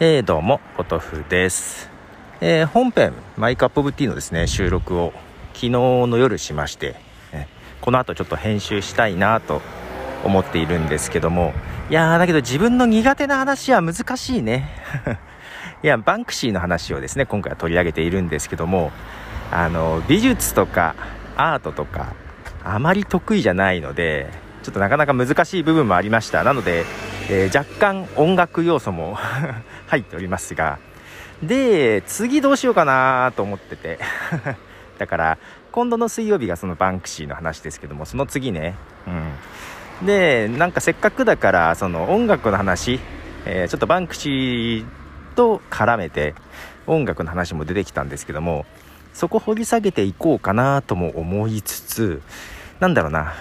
えー、どうも、ポトフです。えー、本編、マイカップオブティーのですね、収録を昨日の夜しまして、この後ちょっと編集したいなと思っているんですけども、いやー、だけど自分の苦手な話は難しいね。いや、バンクシーの話をですね、今回は取り上げているんですけども、あの、美術とかアートとか、あまり得意じゃないので、ちょっとなかなか難しい部分もありました。なので、えー、若干音楽要素も 入っておりますが、で、次どうしようかなと思ってて。だから、今度の水曜日がそのバンクシーの話ですけども、その次ね、うん。で、なんかせっかくだから、その音楽の話、えー、ちょっとバンクシーと絡めて、音楽の話も出てきたんですけども、そこ掘り下げていこうかなとも思いつつ、なんだろうな、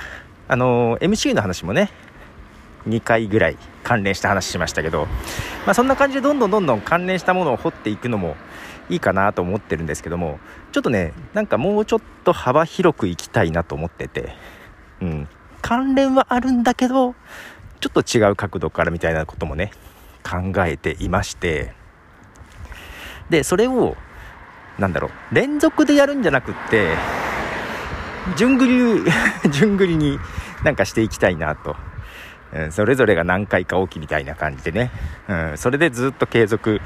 あの MC の話もね、2回ぐらい関連した話しましたけど、まあ、そんな感じでどんどんどんどん関連したものを掘っていくのもいいかなと思ってるんですけどもちょっとねなんかもうちょっと幅広くいきたいなと思ってて、うん、関連はあるんだけどちょっと違う角度からみたいなこともね考えていましてでそれをなんだろう連続でやるんじゃなくって順繰り 順繰りになんかしていきたいなとそれぞれが何回か起きみたいな感じでね、うん、それでずっと継続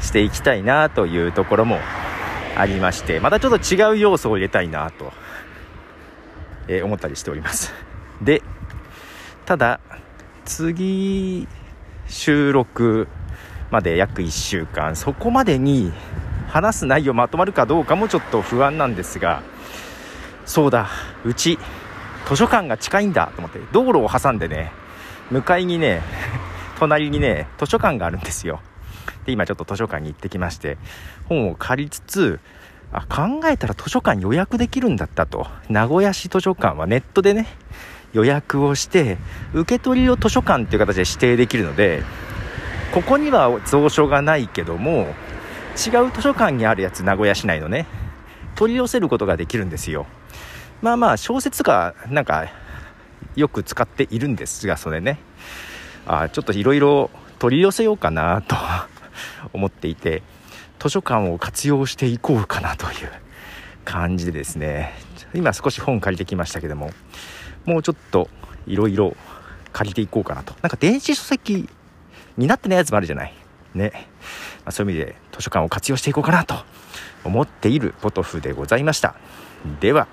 していきたいなというところもありましてまたちょっと違う要素を入れたいなと、えー、思ったりしております。でただ次収録まで約1週間そこまでに話す内容まとまるかどうかもちょっと不安なんですがそうだうち図書館が近いんだと思って道路を挟んでね向かいにね、隣にね、図書館があるんですよ。で、今ちょっと図書館に行ってきまして、本を借りつつ、あ、考えたら図書館予約できるんだったと。名古屋市図書館はネットでね、予約をして、受け取りを図書館っていう形で指定できるので、ここには蔵書がないけども、違う図書館にあるやつ、名古屋市内のね、取り寄せることができるんですよ。まあまあ、小説が、なんか、よく使っているんですが、それね。あちょっといろいろ取り寄せようかなと 思っていて、図書館を活用していこうかなという感じでですね、今少し本借りてきましたけども、もうちょっといろいろ借りていこうかなと。なんか電子書籍になってないやつもあるじゃない。ね。まあ、そういう意味で図書館を活用していこうかなと思っているポトフでございました。では。